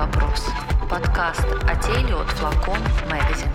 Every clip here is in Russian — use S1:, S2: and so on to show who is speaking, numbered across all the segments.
S1: вопрос». Подкаст о теле от Flacon Magazine.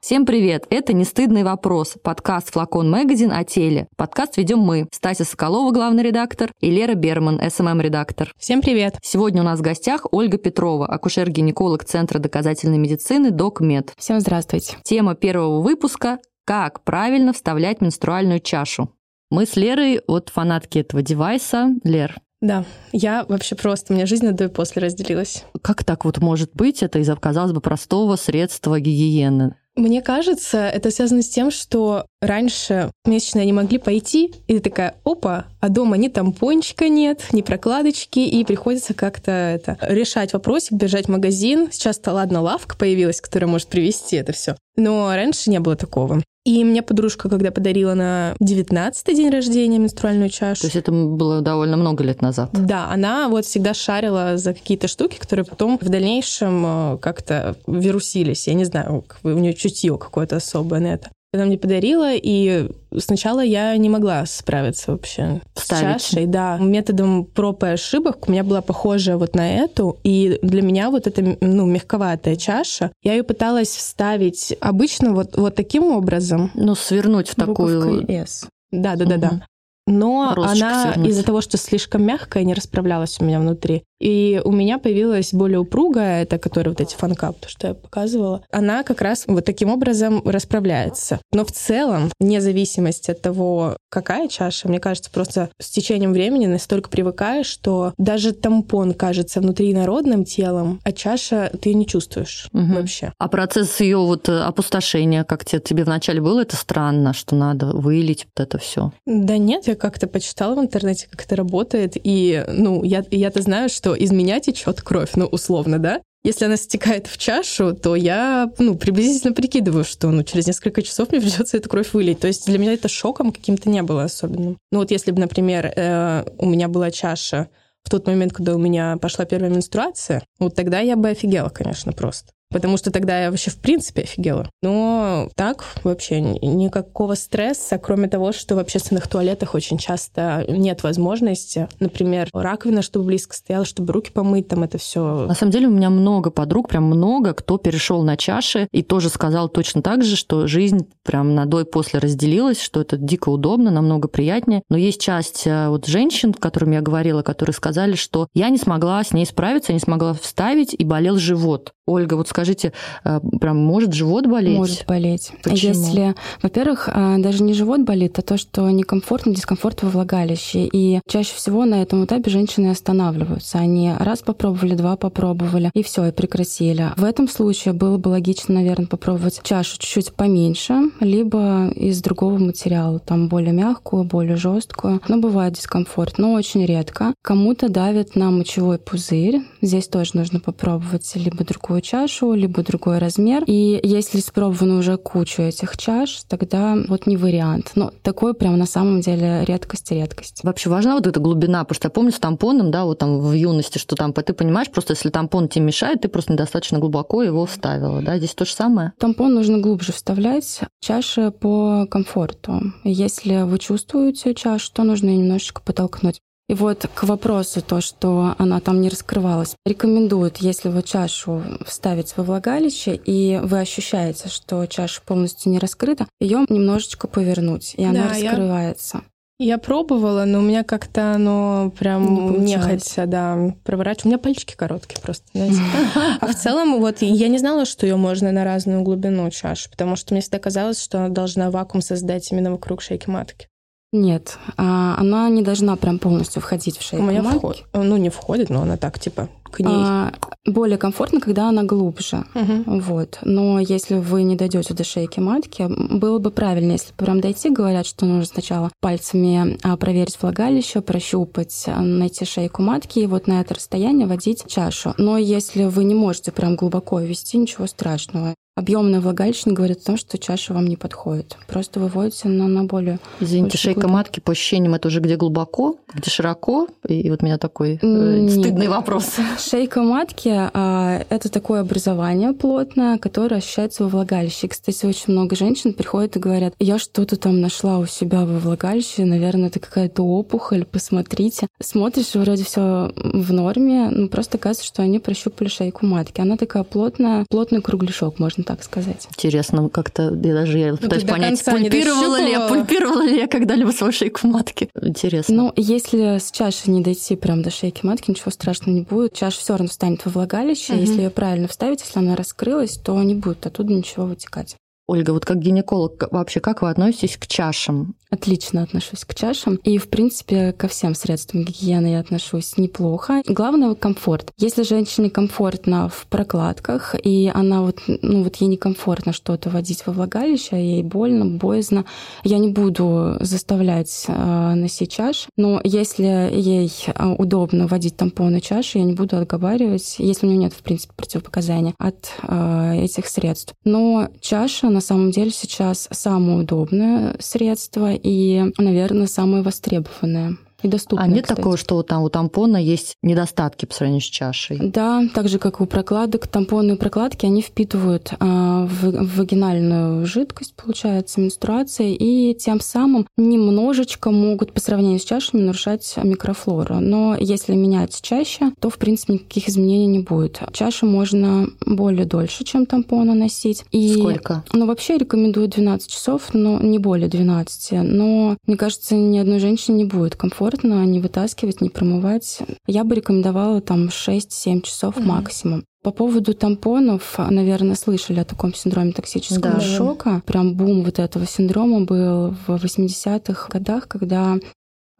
S2: Всем привет! Это «Не стыдный вопрос» – подкаст «Flacon Magazine» о теле. Подкаст ведем мы, Стася Соколова, главный редактор, и Лера Берман, SMM-редактор.
S3: Всем привет!
S2: Сегодня у нас в гостях Ольга Петрова, акушер-гинеколог Центра доказательной медицины «ДокМед».
S3: Всем здравствуйте!
S2: Тема первого выпуска – «Как правильно вставлять менструальную чашу». Мы с Лерой обе фанатки этого девайса. Лер,
S3: Да, я вообще просто, у меня жизнь на до и после разделилась.
S2: как так вот может быть? Это из-за, казалось бы, простого средства гигиены.
S3: Мне кажется, это связано с тем, что раньше месячные не могли пойти, и ты такая, опа, а дома ни тампончика нет, ни прокладочки, и приходится как-то это решать вопросик, бежать в магазин. Сейчас-то, ладно, лавка появилась, которая может привезти это все. Но раньше не было такого. И мне подружка, когда подарила на 19-й день рождения менструальную чашу,
S2: То есть это было довольно много лет назад.
S3: Да, она вот всегда шарила за какие-то штуки, которые потом в дальнейшем э, как-то вирусились. Я не знаю, у нее чутье какое-то особое на это. Она мне подарила, и сначала я не могла справиться вообще
S2: Вставить.
S3: с чашей. Да, методом проб и ошибок у меня была похожая вот на эту, и для меня вот эта ну, мягковатая чаша, я ее пыталась вставить обычно вот, вот таким образом,
S2: Ну, свернуть в такую...
S3: S. Да, да, да, да.
S2: Мгм.
S3: Но
S2: Розочку
S3: она
S2: свернуть.
S3: из-за того, что слишком мягкая, не расправлялась у меня внутри. И у меня появилась более упругая, это которая вот эти фанкап, то, что я показывала. Она как раз вот таким образом расправляется. Но в целом, вне зависимости от того, какая чаша, мне кажется, просто с течением времени настолько привыкаешь, что даже тампон кажется внутри народным телом, а чаша ты не чувствуешь
S2: Мгм.
S3: вообще.
S2: А процесс ее вот э, опустошения, как тебе, тебе вначале было это странно, что надо вылить вот это все?
S3: Да нет, я как-то почитала в интернете, как это работает, и, ну, я, я-то знаю, что из меня течет кровь, ну, условно, да? Если она стекает в чашу, то я, ну, приблизительно прикидываю, что, ну, через несколько часов мне придется эту кровь вылить. То есть для меня это шоком каким-то не было особенным. Ну, вот если бы, например, э, у меня была чаша в тот момент, когда у меня пошла первая менструация, вот тогда я бы офигела, конечно, просто. Потому что тогда я вообще в принципе офигела. Но так вообще ни- никакого стресса, кроме того, что в общественных туалетах очень часто нет возможности, например, раковина, чтобы близко стояла, чтобы руки помыть, там это все.
S2: На самом деле у меня много подруг, прям много, кто перешел на чаши и тоже сказал точно так же, что жизнь прям на до и после разделилась, что это дико удобно, намного приятнее. Но есть часть э, вот женщин, с которыми я говорила, которые сказали, что я не смогла с ней справиться, я не смогла вставить, и болел живот. Ольга, вот скажите, э, прям может живот болеть?
S4: Может болеть.
S2: Почему?
S4: Если, во-первых, а, даже не живот болит, а то, что некомфортно, дискомфорт во влагалище. И чаще всего на этом этапе женщины останавливаются. Они раз попробовали, два попробовали, и все, и прекратили. В этом случае было бы логично, наверное, попробовать чашу чуть-чуть поменьше, либо из другого материала, там более мягкую, более жесткую. Но бывает дискомфорт, но очень редко. Кому-то давит на мочевой пузырь. Здесь тоже нужно попробовать либо другую чашу, либо другой размер. И если испробовано уже кучу этих чаш, тогда вот не вариант. Но такое прям на самом деле редкость-редкость.
S2: Вообще важна вот эта глубина, потому что я помню с тампоном, да, вот там в юности, что там, ты понимаешь, просто если тампон тебе мешает, ты просто недостаточно глубоко его вставила, да, здесь то же самое.
S4: Тампон нужно глубже вставлять, чаши по комфорту. Если вы чувствуете чашу, то нужно немножечко потолкнуть. И вот к вопросу то, что она там не раскрывалась. Рекомендуют, если вы чашу вставить во влагалище, и вы ощущаете, что чаша полностью не раскрыта, ее немножечко повернуть, и она
S3: Да, я-
S4: раскрывается.
S3: Я пробовала, но у меня как-то оно прям
S4: Не
S3: нехотя, да, проворачивать. У меня пальчики короткие просто, знаете. А в целом, вот я не знала, что ее можно на разную глубину чашу, потому что мне всегда казалось, что она должна вакуум создать именно вокруг шейки матки.
S4: Нет, а, она не должна прям полностью входить в
S3: У
S4: шейку
S3: меня
S4: матки.
S3: входит. Ну, не входит, но она так, типа, к ней.
S4: А, более комфортно, когда она глубже.
S3: Мгм.
S4: Вот. Но если вы не дойдете до шейки матки, было бы правильно, если прям дойти, говорят, что нужно сначала пальцами а, проверить влагалище, прощупать, а, найти шейку матки и вот на это расстояние водить чашу. Но если вы не можете прям глубоко ввести, ничего страшного. Объемное влагалище говорит о том, что чаша вам не подходит. Просто выводите на, на более...
S2: Извините, шейка
S4: глубину.
S2: матки по ощущениям это уже где глубоко, где широко? И вот у меня такой э, стыдный вопрос.
S4: Шейка матки а, это такое образование плотное, которое ощущается во влагалище. И, кстати, очень много женщин приходят и говорят, я что-то там нашла у себя во влагалище, наверное, это какая-то опухоль, посмотрите. Смотришь, вроде все в норме, ну просто кажется, что они прощупали шейку матки. Она такая плотная, плотный кругляшок, можно так сказать.
S2: Интересно, как-то я даже я пытаюсь
S3: до
S2: понять, пульпировала ли, я, пульпировала ли я когда-либо свою шейку матки. Интересно.
S4: Ну, если с чаши не дойти прям до шейки матки, ничего страшного не будет. Чаша все равно встанет во влагалище.
S2: Мгм.
S4: Если ее правильно вставить, если она раскрылась, то не будет оттуда ничего вытекать.
S2: Ольга, вот как гинеколог, вообще как вы относитесь к чашам?
S4: Отлично отношусь к чашам. И, в принципе, ко всем средствам гигиены я отношусь неплохо. Главное — комфорт. Если женщине комфортно в прокладках, и она вот, ну вот ей некомфортно что-то водить во влагалище, ей больно, боязно, я не буду заставлять э, носить чаш. Но если ей э, удобно водить тампоны чаши, я не буду отговаривать, если у нее нет, в принципе, противопоказаний от э, этих средств. Но чаша на самом деле сейчас самое удобное средство и, наверное, самое востребованное и доступное.
S2: А нет
S4: кстати.
S2: такого, что там у тампона есть недостатки по сравнению с чашей?
S4: Да, так же, как и у прокладок, тампонные прокладки, они впитывают а, в, вагинальную жидкость, получается, менструация, и тем самым немножечко могут по сравнению с чашами нарушать микрофлору. Но если менять чаще, то, в принципе, никаких изменений не будет. Чашу можно более дольше, чем тампоны носить. И
S2: Сколько?
S4: ну, вообще рекомендую 12 часов, но не более 12. Но, мне кажется, ни одной женщине не будет комфортно не вытаскивать, не промывать. Я бы рекомендовала там 6-7 часов
S2: Мгм.
S4: максимум. По поводу тампонов, наверное, слышали о таком синдроме токсического
S2: Да.
S4: шока. Прям бум вот этого синдрома был в 80-х годах, когда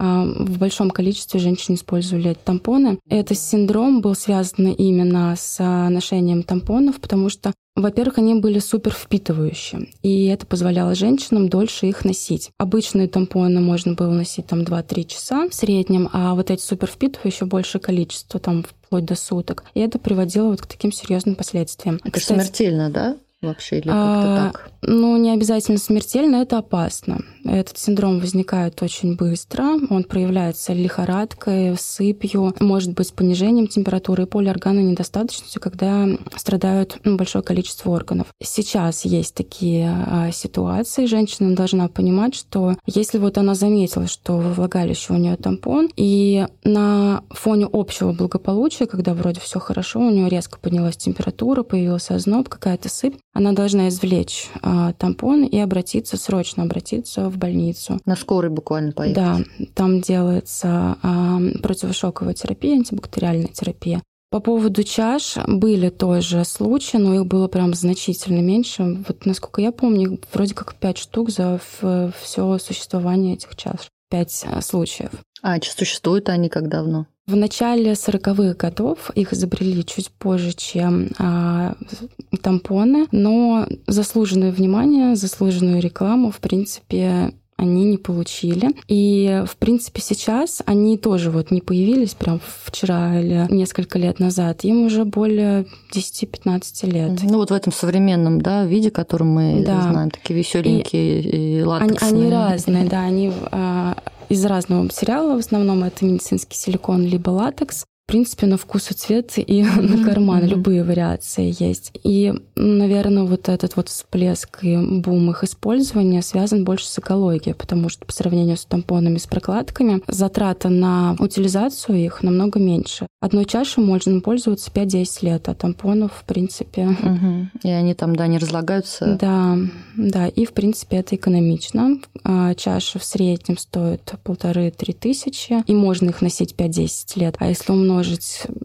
S4: в большом количестве женщин использовали тампоны. Этот синдром был связан именно с а, ношением тампонов, потому что, во-первых, они были супер впитывающие, и это позволяло женщинам дольше их носить. Обычные тампоны можно было носить там 2-3 часа в среднем, а вот эти супер впитывающие большее количество, там вплоть до суток. И это приводило вот к таким серьезным последствиям.
S2: Это
S4: Кстати,
S2: смертельно, да? Вообще, или
S4: а,
S2: как-то так?
S4: Ну, не обязательно смертельно, это опасно. Этот синдром возникает очень быстро. Он проявляется лихорадкой, сыпью, может быть, понижением температуры и полиорганной недостаточностью, когда страдают ну, большое количество органов. Сейчас есть такие а, ситуации. Женщина должна понимать, что если вот она заметила, что во влагалище у нее тампон, и на фоне общего благополучия, когда вроде все хорошо, у нее резко поднялась температура, появился озноб, какая-то сыпь, она должна извлечь а, тампон и обратиться, срочно обратиться в больницу.
S2: На скорой буквально поехать.
S4: Да, там делается а, противошоковая терапия, антибактериальная терапия. По поводу чаш были тоже случаи, но их было прям значительно меньше. Вот насколько я помню, их вроде как пять штук за все существование этих чаш. Пять а, случаев.
S2: А существуют они как давно?
S4: В начале 40-х годов их изобрели чуть позже, чем а, тампоны, но заслуженное внимание, заслуженную рекламу, в принципе, они не получили. И, в принципе, сейчас они тоже вот не появились прям вчера или несколько лет назад. Им уже более 10-15 лет.
S2: Ну вот в этом современном да, виде, который мы
S4: Да.
S2: знаем, такие веселенькие и,
S4: Они,
S2: латексные.
S4: они разные, да, они а, из разного материала. В основном это медицинский силикон либо латекс. В принципе, на вкус и цвет и на карман
S2: мгм.
S4: любые вариации есть. И, наверное, вот этот вот всплеск и бум их использования связан больше с экологией, потому что по сравнению с тампонами, с прокладками, затрата на утилизацию их намного меньше. Одной чашей можно пользоваться 5-10 лет, а тампонов, в принципе,
S2: Мгм. И они там, да, не разлагаются.
S4: да, да, и в принципе это экономично. А, Чаша в среднем стоит полторы-три тысячи, и можно их носить 5-10 лет. А если умножить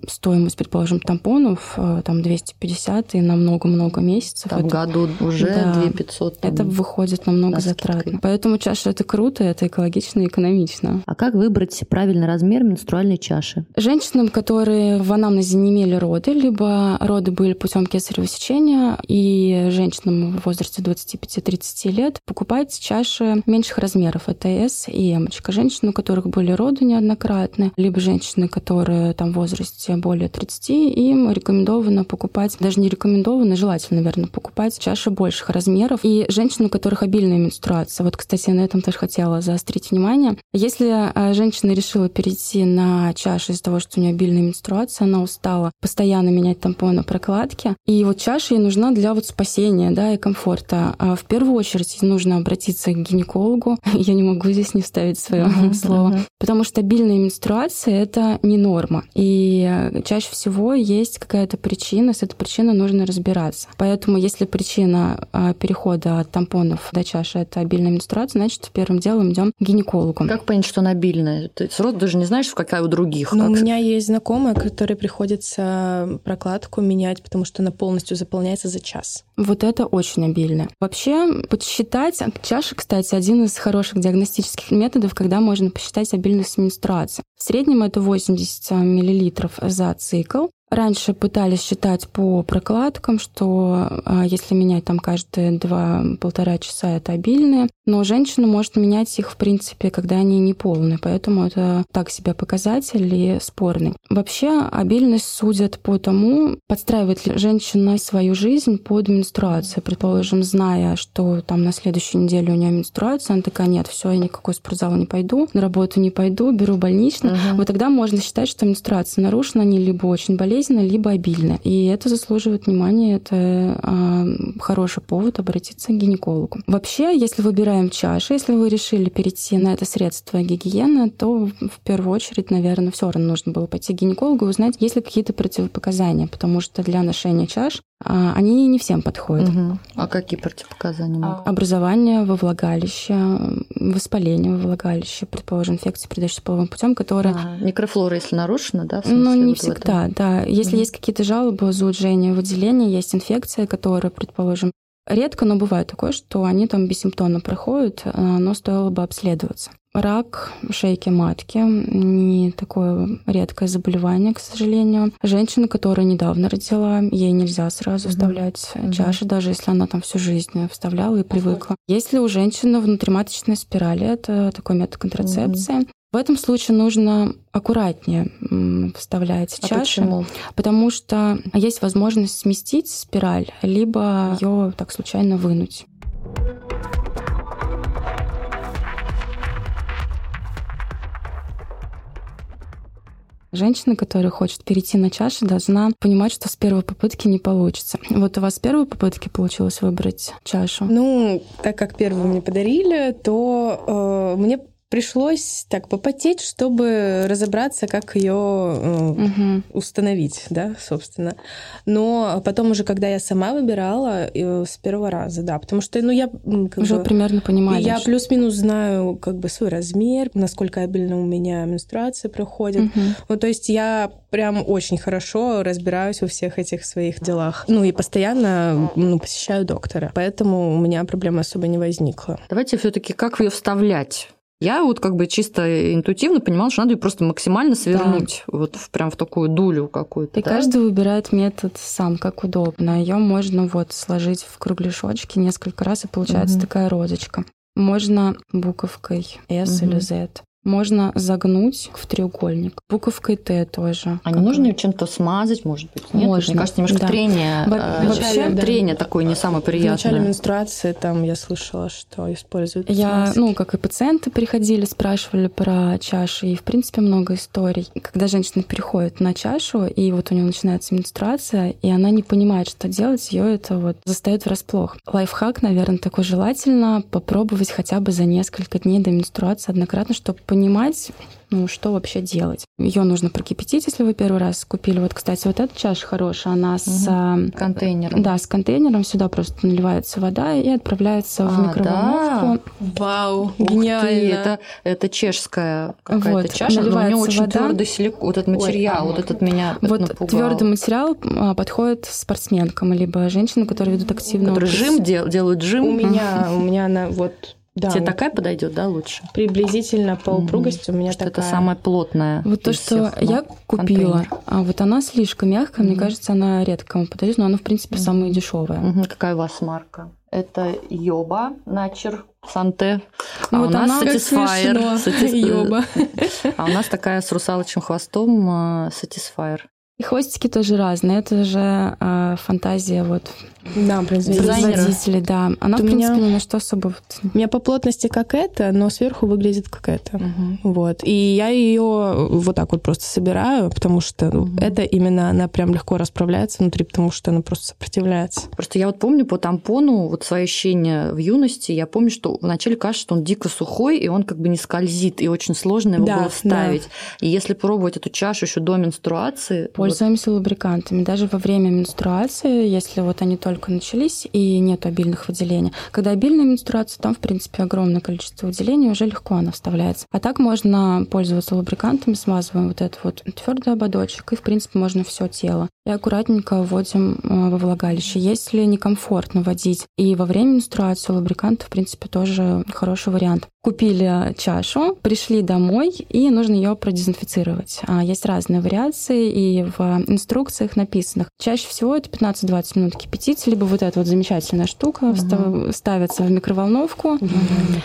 S4: стоимость, предположим, тампонов, а, там 250 и на много-много месяцев,
S2: Там
S4: это,
S2: году уже
S4: Да.
S2: 2500. там.
S4: это выходит намного затратно. Поэтому чаша это круто, это экологично и экономично.
S2: А как выбрать правильный размер менструальной чаши?
S4: Женщинам, которые в анамнезе не имели роды, либо роды были путем кесарево сечения, и женщинам в возрасте 25-30 лет покупать чаши меньших размеров. Это S и M. Женщины, у которых были роды неоднократные, либо женщины, которые там возрасте более 30, им рекомендовано покупать, даже не рекомендовано, желательно, наверное, покупать чаши больших размеров. И женщин, у которых обильная менструация, вот, кстати, на этом тоже хотела заострить внимание. Если а, женщина решила перейти на чашу из-за того, что у нее обильная менструация, она устала постоянно менять тампоны, прокладки, и вот чаша ей нужна для вот спасения, да, и комфорта. А в первую очередь нужно обратиться к гинекологу. Я не могу здесь не вставить свое слово. Потому что обильная менструация — это не норма. И чаще всего есть какая-то причина, с этой причиной нужно разбираться. Поэтому если причина а, перехода от тампонов до чаши — это обильная менструация, значит, первым делом идем к гинекологу.
S2: Как понять, что она обильная? Ты сразу даже не знаешь, какая у других.
S3: Ну,
S2: как...
S3: у меня есть знакомая, которой приходится прокладку менять, потому что она полностью заполняется за час.
S4: Вот это очень обильно. Вообще, подсчитать чаша, кстати, один из хороших диагностических методов, когда можно посчитать обильность менструации. В среднем это 80 мл за цикл. Раньше пытались считать по прокладкам, что а, если менять там каждые два-полтора часа, это обильные. Но женщина может менять их, в принципе, когда они не полные, поэтому это так себе показатель и спорный. Вообще, обильность судят по тому, подстраивает ли женщина свою жизнь под менструацию. Предположим, зная, что там на следующей неделе у нее менструация, она такая, нет, все, я никакой спортзал не пойду, на работу не пойду, беру больничный. Угу. Вот тогда можно считать, что менструация нарушена, они либо очень болезненны, либо обильны. И это заслуживает внимания, это э, хороший повод обратиться к гинекологу. Вообще, если выбираем чашу. Если вы решили перейти на это средство гигиены, то в первую очередь, наверное, все равно нужно было пойти к гинекологу и узнать, есть ли какие-то противопоказания, потому что для ношения чаш они не всем подходят.
S2: Угу. А какие противопоказания могут?
S4: Образование во влагалище, воспаление во влагалище, предположим, инфекции, передающиеся половым путем, которые... А,
S2: микрофлора, если нарушена, да?
S4: Ну, не всегда, да. Если угу. есть какие-то жалобы, зудожение, выделение, есть инфекция, которая, предположим, Редко, но бывает такое, что они там бессимптомно проходят, э, но стоило бы обследоваться. Рак шейки матки не такое редкое заболевание, к сожалению. Женщина, которая недавно родила, ей нельзя сразу вставлять mm-hmm. чаши, даже если она там всю жизнь вставляла и привыкла. Если у женщины внутриматочная спираль, это такой метод контрацепции, mm-hmm. В этом случае нужно аккуратнее вставлять а чаши,
S2: почему?
S4: потому что есть возможность сместить спираль, либо ее так случайно вынуть. Женщина, которая хочет перейти на чашу, должна понимать, что с первой попытки не получится. Вот у вас с первой попытки получилось выбрать чашу?
S3: Ну, так как первую мне подарили, то э, мне пришлось так попотеть, чтобы разобраться, как ее э, угу. установить, да, собственно. Но потом уже, когда я сама выбирала э, с первого раза, да, потому что, ну, я
S4: как уже бы, примерно понимаю.
S3: Я плюс-минус знаю, как бы свой размер, насколько обильно у меня менструация проходит. Угу. Ну, то есть я прям очень хорошо разбираюсь во всех этих своих делах. Ну и постоянно ну, посещаю доктора, поэтому у меня проблемы особо не возникло.
S2: Давайте все-таки как ее вставлять? Я вот как бы чисто интуитивно понимала, что надо ее просто максимально свернуть, да. вот в, прям в такую дулю какую-то.
S4: И да? каждый выбирает метод сам, как удобно. Ее можно вот сложить в кругляшочки несколько раз, и получается угу. такая розочка. Можно буковкой S угу. или Z можно загнуть в треугольник. Буковкой Т тоже.
S2: А не нужно ее чем-то смазать, может быть? Нет?
S4: Можно.
S2: Мне кажется, немножко да. трение. Во- э, вообще да. трение такое не самое приятное. В
S3: начале менструации там я слышала, что используют
S4: Я,
S3: смазки.
S4: ну, как и пациенты приходили, спрашивали про чаши, и, в принципе, много историй. Когда женщина переходит на чашу, и вот у нее начинается менструация, и она не понимает, что делать, ее это вот застает врасплох. Лайфхак, наверное, такой желательно попробовать хотя бы за несколько дней до менструации однократно, чтобы понимать, ну, что вообще делать. Ее нужно прокипятить, если вы первый раз купили. Вот, кстати, вот эта чаша хорошая, она угу. с...
S2: Контейнером.
S4: Да, с контейнером. Сюда просто наливается вода и отправляется а, в микроволновку.
S3: Да? Вау, гениально. Ты,
S2: это, это чешская какая-то вот, чаша, но у нее очень вода. твердый силикон. Вот этот материал, Ой, вот этот меня
S4: Вот
S2: напугал.
S4: твердый материал а, подходит спортсменкам, либо женщинам, которые ведут активно.
S2: Которые жим дел, делают жим.
S3: У меня, у меня она вот
S2: да, Тебе вот такая подойдет, да, лучше?
S3: Приблизительно по упругости угу. у меня
S2: что
S3: такая.
S2: это самая плотная.
S4: Вот то, что всех, я купила, а вот она слишком мягкая, угу. мне кажется, она редко кому подойдет, но она, в принципе, угу. самая дешевая.
S2: Угу. Какая у вас марка? Это йоба, начер, санте.
S4: Ну
S2: а
S4: вот
S2: у нас Satisfyer. Satis-
S3: Йоба.
S2: А у нас такая с русалочным хвостом э, Satisfyer.
S4: И хвостики тоже разные. Это же э, фантазия вот
S3: Да,
S4: производителей, да. Она,
S3: Вот
S4: в
S3: у меня-
S4: принципе, ни на что особо... вот-
S3: У меня по плотности как это, но сверху выглядит как это.
S2: Мгм.
S3: Вот. И я ее вот так вот просто собираю, потому что
S2: Мгм.
S3: это именно она прям легко расправляется внутри, потому что она просто сопротивляется.
S2: Просто я вот помню по тампону вот свои ощущения в юности. Я помню, что вначале кажется, что он дико сухой, и он как бы не скользит, и очень сложно его
S3: Да,
S2: было вставить. И если пробовать эту чашу еще до менструации...
S4: Пользуемся лубрикантами. Даже во время менструации, если вот они только начались и нет обильных выделений. Когда обильная менструация, там, в принципе, огромное количество выделений, уже легко она вставляется. А так можно пользоваться лубрикантами, смазываем вот этот вот твердый ободочек, и, в принципе, можно все тело. И аккуратненько вводим э, во влагалище. Если некомфортно вводить и во время менструации, лубрикант, в принципе, тоже хороший вариант. Купили чашу, пришли домой, и нужно ее продезинфицировать. А, Есть разные вариации, и в инструкциях написанных. Чаще всего это 15-20 минут кипятить, либо вот эта вот замечательная штука вста- ставится в микроволновку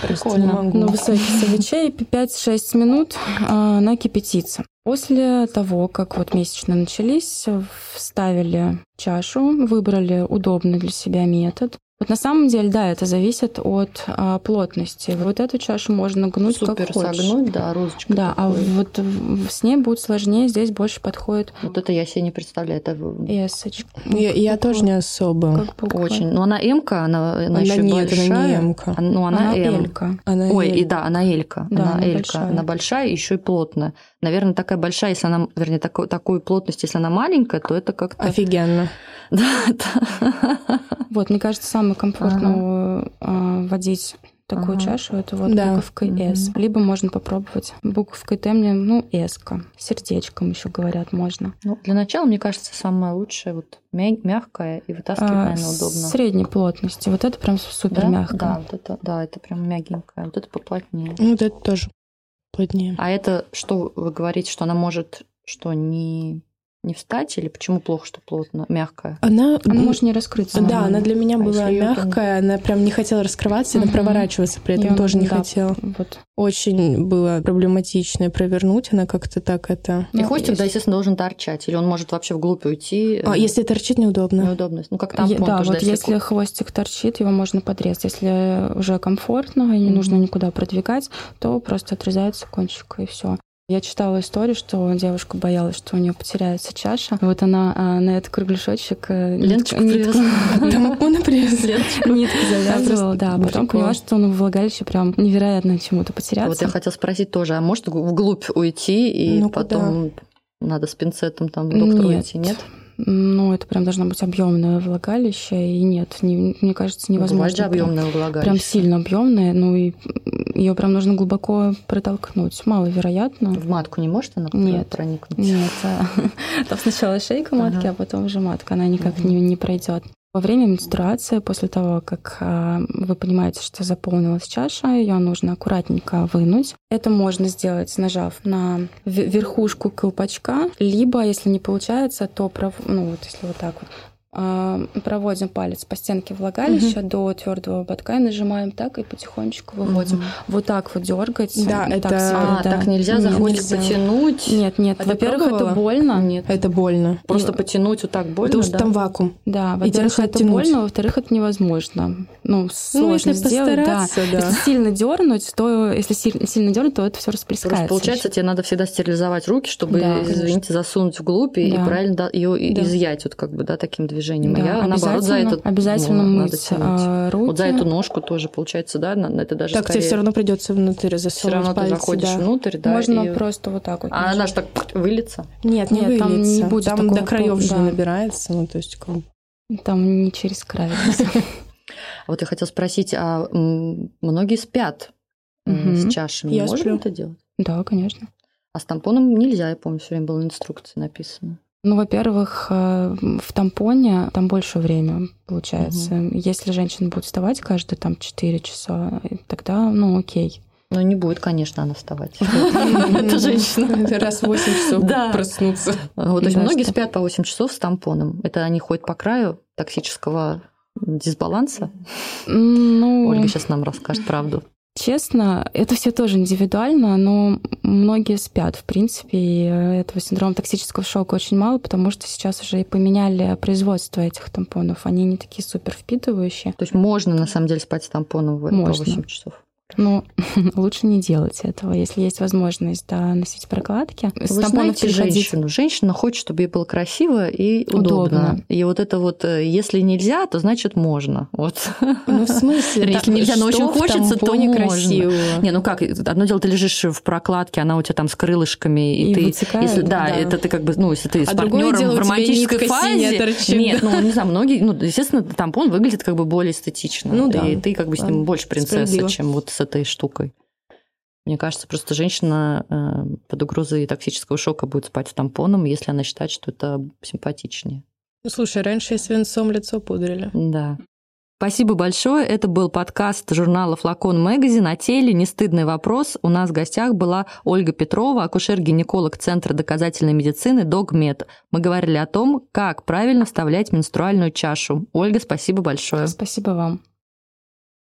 S2: Прикольно.
S3: могу.
S4: на высоких свечей 5-6 минут а, она кипятится. После того, как вот месячные начались, вставили чашу, выбрали удобный для себя метод. Вот на самом деле, да, это зависит от а, плотности. Вот эту чашу можно гнуть
S2: Супер
S4: как хочешь.
S2: согнуть, да, розочка.
S4: Да, а
S2: такой.
S4: вот в- с ней будет сложнее, здесь больше подходит
S2: Вот это я себе не представляю. Это
S4: эсочка.
S3: Я, я тоже не особо.
S2: Очень. Но она М-ка, она, она,
S3: Она
S2: еще
S3: нет,
S2: большая.
S3: она не М-ка.
S2: А, Ну, она,
S4: Она
S2: М.
S4: элька.
S3: Она
S2: Ой, и да, она Элька.
S4: Да,
S2: она
S4: она
S2: Элька.
S4: большая.
S2: Она большая и еще и плотная. Наверное, такая большая, если она, вернее, тако- такую плотность, если она маленькая, то это как-то...
S3: Офигенно.
S2: Да, это-
S4: Вот, мне кажется, самое комфортно а, вводить такую
S2: Ага.
S4: чашу, это вот
S3: Да.
S4: буковкой S. Либо можно попробовать буковкой Т, мне, ну, s Сердечком еще говорят, можно.
S2: Ну, для начала, мне кажется, самое лучшее вот мя- мягкое и вытаскивать,
S4: А,
S2: наверное, удобно.
S4: Средней плотности. Вот это прям супер
S2: Да?
S4: мягко.
S2: Да, вот это, да, это прям мягенькое. Вот это поплотнее.
S3: Ну, вот это тоже плотнее.
S2: А это что вы говорите, что она может что не не встать или почему плохо, что плотно, мягкая?
S3: Она,
S4: Она может не раскрыться.
S3: Да, она для меня
S2: А
S3: была
S2: там-
S3: мягкая, она прям не хотела раскрываться, и она проворачиваться при этом
S4: Её
S3: тоже не
S4: нужно, да,
S3: хотела.
S4: Вот.
S3: Очень было проблематично провернуть, она как-то так это...
S2: И
S4: Ну,
S2: хвостик, да,
S4: есть.
S2: естественно, должен торчать, или он может вообще вглубь уйти.
S3: А,
S2: э,
S3: если торчит, неудобно.
S2: неудобность. Ну, как тампон
S4: Е- да,
S2: тоже,
S4: вот если хвостик торчит, его можно подрезать. Если уже комфортно и не нужно никуда продвигать, то просто отрезается кончик и все. Я читала историю, что девушка боялась, что у нее потеряется чаша. Вот она а, на этот кругляшочек э,
S2: Ленточку привязала.
S3: Тампоны привезли.
S2: Ленточку.
S4: нитку завязывала, да. Потом поняла, что ну, влагалище прям невероятно чему-то потеряться.
S2: Вот я хотела спросить тоже, а может вглубь уйти и потом надо с пинцетом там доктору идти, нет?
S4: Ну, это прям должно быть объемное влагалище, и нет, не- мне кажется,
S2: Ну, Бывает
S4: невозможно.
S2: же
S4: прям-
S2: объемное влагалище.
S4: Прям сильно объемная, ну и ее прям нужно глубоко протолкнуть. Маловероятно.
S2: В матку не может она
S4: Нет.
S2: проникнуть?
S4: Нет, а, там сначала шейка матки,
S2: Ага.
S4: а потом уже матка, она никак не, не пройдет. Во время менструации, после того, как а, вы понимаете, что заполнилась чаша, ее нужно аккуратненько вынуть. Это можно сделать, нажав на ве- верхушку колпачка, либо, если не получается, то пров- ну вот если вот так вот проводим палец по стенке влагалища до твердого ободка и нажимаем так и потихонечку выводим.
S2: Мгм.
S4: Вот так вот дергать.
S3: Да,
S4: так
S3: это-
S4: себе,
S2: А,
S4: да.
S2: так нельзя
S4: Нет,
S2: хвостик
S4: нельзя.
S2: потянуть?
S4: Нет, нет.
S3: А
S4: Во-первых, это больно.
S2: Нет.
S3: Это больно.
S2: Просто
S4: И-
S2: потянуть вот так больно,
S3: Потому что
S2: да?
S3: там вакуум.
S4: Да,
S3: И
S4: во-первых, это
S3: оттянуть.
S4: больно, во-вторых, это невозможно. Ну, сложно
S3: Ну, если
S4: сделать, да.
S3: постараться, да.
S4: Если сильно дернуть, то если сильно, сильно дернуть, то это все распускается.
S2: Просто получается, тебе надо всегда стерилизовать руки, чтобы,
S4: Да,
S2: извините, засунуть вглубь и, и
S4: Да.
S2: правильно ее
S3: Да.
S2: изъять вот как бы, да, таким движением.
S4: Да,
S2: А я, наоборот, за
S4: обязательно-
S2: это
S4: обязательно
S2: ну, надо
S4: мыть
S2: тянуть.
S4: а, руки.
S2: Вот за эту ножку тоже, получается, да, на- это даже
S3: Так тебе
S2: скорее...
S3: все равно придется внутрь
S2: Всё
S3: засунуть
S2: равно ты
S3: пальцы,
S2: заходишь
S3: да.
S2: внутрь, да,
S4: Можно
S2: и-
S4: просто вот так вот.
S2: А
S4: нажать.
S2: она же так выльется.
S3: Нет, не
S4: Нет, там не будет
S3: Там
S4: такого
S3: до краев
S4: пол-
S3: же
S4: да.
S3: набирается. Ну, то есть, как
S4: Там не через край.
S2: А вот я хотела спросить, а многие спят с чашами?
S3: Я
S2: Можно
S3: сплю.
S2: это делать?
S4: Да, конечно.
S2: А с тампоном нельзя, я помню, все время было в инструкции написано.
S4: Ну, во-первых, э, в тампоне там больше время получается. Если женщина будет вставать каждые там 4 часа, тогда, ну, окей.
S2: Но не будет, конечно, она вставать. Это женщина.
S3: Раз в 8 часов проснуться.
S2: Вот, то есть многие спят по 8 часов с тампоном. Это они ходят по краю токсического дисбаланса?
S4: Ну,
S2: Ольга сейчас нам расскажет правду.
S4: Честно, это все тоже индивидуально, но многие спят, в принципе, и этого синдрома токсического шока очень мало, потому что сейчас уже и поменяли производство этих тампонов. Они не такие супер впитывающие.
S2: То есть можно, на самом деле, спать с тампоном в
S4: Можно.
S2: 8 часов?
S4: Но лучше не делать этого, если есть возможность да, носить прокладки. С
S2: Вы знаете
S4: переходить-
S2: женщину. Женщина хочет, чтобы ей было красиво и удобно.
S4: Удобно.
S2: И вот это вот, э, если нельзя, то значит можно. Вот.
S3: Ну, в смысле?
S2: Если нельзя, но очень хочется, то можно.
S3: красивого?
S2: Не, ну как, одно дело, ты лежишь в прокладке, она у тебя там с крылышками, и,
S4: И
S2: ты,
S4: вытекает,
S2: если, да,
S3: да.
S2: это ты как бы, ну, если ты с
S3: А другое
S2: партнером
S3: дело,
S2: в романтической фазе,
S3: торчит,
S2: нет,
S3: да.
S2: ну не знаю, многие, ну, естественно, тампон выглядит как бы более эстетично,
S3: Ну да.
S2: и ты как бы с ним больше принцесса, чем вот с этой штукой. Мне кажется, просто женщина э, под угрозой токсического шока будет спать с тампоном, если она считает, что это симпатичнее.
S3: Ну, слушай, раньше свинцом лицо пудрили.
S2: Да. Спасибо большое. Это был подкаст журнала «Флакон Магазин» о теле «Не стыдный вопрос». У нас в гостях была Ольга Петрова, акушер-гинеколог Центра доказательной медицины «Догмед». Мы говорили о том, как правильно вставлять менструальную чашу. Ольга, спасибо большое.
S4: Спасибо вам.